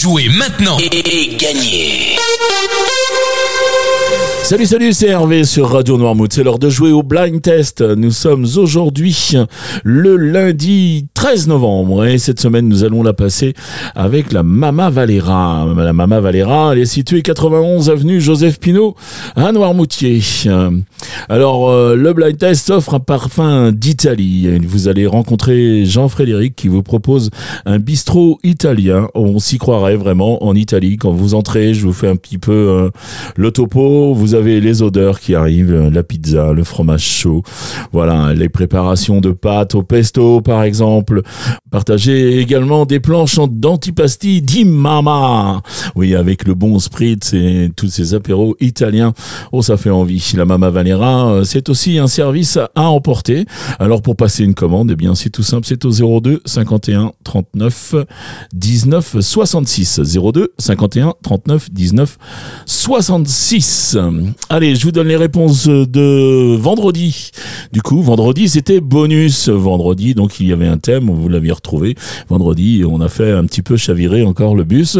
Jouez maintenant et, gagnez Salut, salut, c'est Hervé sur Radio Noirmouth. C'est l'heure de jouer au blind test. Nous sommes aujourd'hui le lundi 13 novembre et cette semaine nous allons la passer avec la Mama Valera. La Mama Valera, elle est située 91 avenue Joseph Pinault à Noirmoutier. Alors, euh, le blind test offre un parfum d'Italie. Vous allez rencontrer Jean-Frédéric qui vous propose un bistrot italien. On s'y croirait vraiment en Italie. Quand vous entrez, je vous fais un petit peu euh, le topo. Vous avez les odeurs qui arrivent, la pizza, le fromage chaud. Voilà, les préparations de pâtes au pesto, par exemple. Partagez également des planches d'antipasti di mama. Oui, avec le bon spritz et tous ces apéros italiens. Oh, ça fait envie. La Mama Valera, euh, c'est aussi un service à emporter. Alors, pour passer une commande, eh bien, c'est tout simple. C'est au 02 51 39 19 66. 02 51 39 19 66. Allez, je vous donne les réponses de vendredi. Du coup, vendredi, c'était bonus. Vendredi, donc il y avait un thème, vous l'aviez retrouvé. Vendredi, on a fait un petit peu chavirer encore le bus,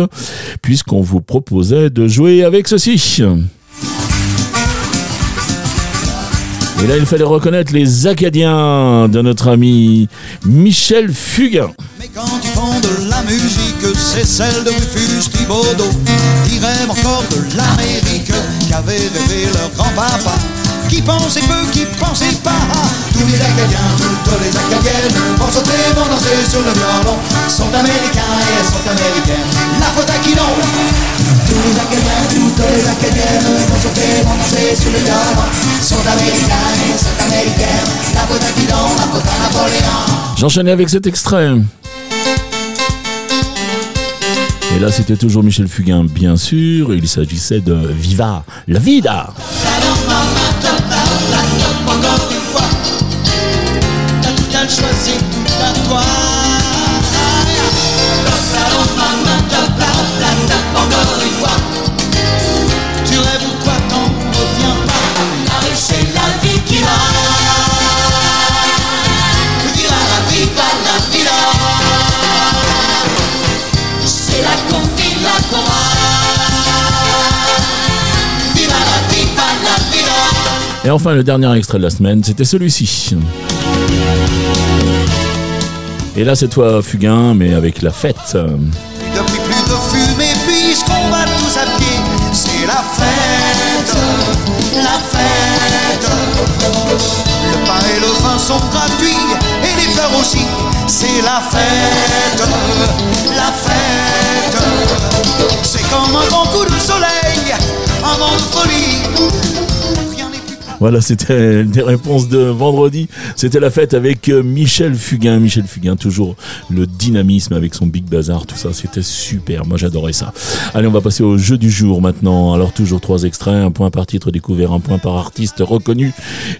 puisqu'on vous proposait de jouer avec ceci. Et là, il fallait reconnaître les Acadiens de notre ami Michel Fugain. Mais quand tu font de la musique, c'est celle de Rufus Thibaudot. Ils rêvent encore de l'Amérique qu'avait rêvé leur grand-papa. Qui pensait peu, qui pensait pas. Tous les Acadiens, toutes les Acadiennes vont sauter, vont danser sur le violon. Sont américains et sont américaines. La faute à qui non Tous les Acadiens, toutes les Acadiennes vont sauter, vont danser sur le violon. Sont américains et sont américaines. La faute à qui non La faute à Napoléon. J'enchaînais avec cet extrait. Et là, c'était toujours Michel Fugain, bien sûr. Il s'agissait de Viva la vida. Encore Et enfin, le dernier extrait de la semaine, c'était celui-ci. Et là, c'est toi, Fugain, mais avec la fête. Depuis plus de fumée, puisqu'on va tous à pied, c'est la fête, la fête. Le pain et le vin sont gratuits, et les fleurs aussi, c'est la fête, la fête. C'est comme un grand coup de soleil, un vent de folie. Voilà, c'était des réponses de vendredi. C'était la fête avec euh, Michel Fugain. Michel Fugain, toujours le dynamisme avec son Big Bazar, tout ça, c'était super. Moi, j'adorais ça. Allez, on va passer au jeu du jour maintenant. Alors, toujours trois extraits, un point par titre découvert, un point par artiste reconnu,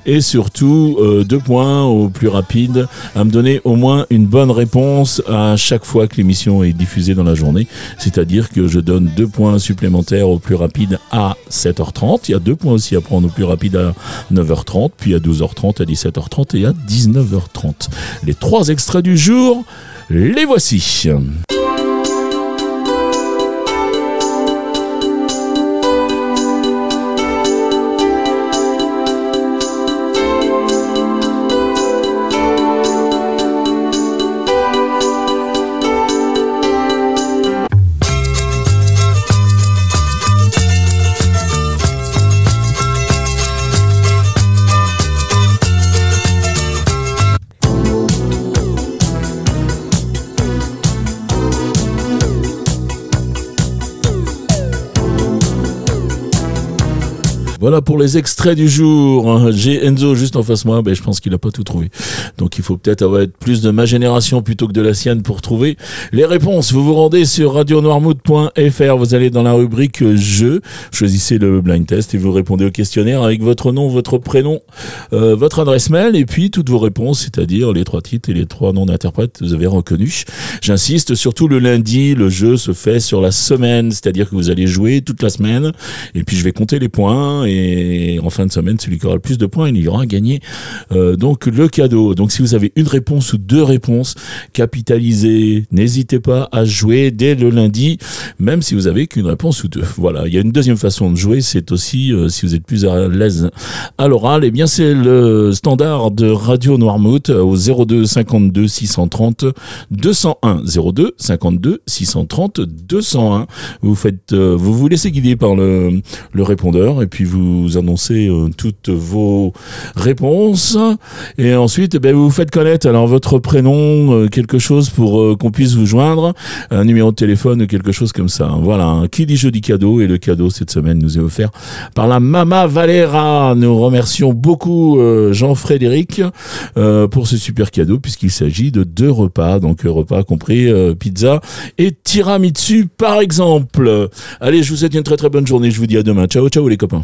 et surtout euh, deux points au plus rapide à me donner au moins une bonne réponse à chaque fois que l'émission est diffusée dans la journée. C'est-à-dire que je donne deux points supplémentaires au plus rapide à 7h30. Il y a deux points aussi à prendre au plus rapide à 9h30, puis à 12h30, à 17h30 et à 19h30. Les trois extraits du jour, les voici. Voilà pour les extraits du jour. J'ai Enzo juste en face de moi, ben, je pense qu'il n'a pas tout trouvé. Donc il faut peut-être avoir plus de ma génération plutôt que de la sienne pour trouver les réponses. Vous vous rendez sur radionoirmouth.fr, vous allez dans la rubrique jeu, choisissez le blind test et vous répondez au questionnaire avec votre nom, votre prénom, euh, votre adresse mail et puis toutes vos réponses, c'est-à-dire les trois titres et les trois noms d'interprètes que vous avez reconnus. J'insiste, surtout le lundi, le jeu se fait sur la semaine, c'est-à-dire que vous allez jouer toute la semaine et puis je vais compter les points et en fin de semaine, celui qui aura le plus de points, il y aura gagné euh, donc le cadeau. Donc si vous avez une réponse ou deux réponses, capitalisez. N'hésitez pas à jouer dès le lundi, même si vous avez qu'une réponse ou deux. Voilà. Il y a une deuxième façon de jouer, c'est aussi euh, si vous êtes plus à l'aise à l'oral, eh bien c'est le standard de Radio Noirmouth au 02 52 630 201 02 52 630 201. Vous faites, euh, vous vous laissez guider par le, le répondeur et puis vous annoncez euh, toutes vos réponses et ensuite eh ben, vous vous faites connaître alors votre prénom, euh, quelque chose pour qu'on puisse vous joindre, un numéro de téléphone quelque chose comme ça. Voilà, qui dit jeudi cadeau et le cadeau cette semaine nous est offert par la Mama Valera. Nous remercions beaucoup Jean-Frédéric pour ce super cadeau puisqu'il s'agit de deux repas, donc repas compris pizza et tiramisu par exemple. Allez, je vous souhaite une très très bonne journée. Je vous dis à demain. Ciao, ciao les copains.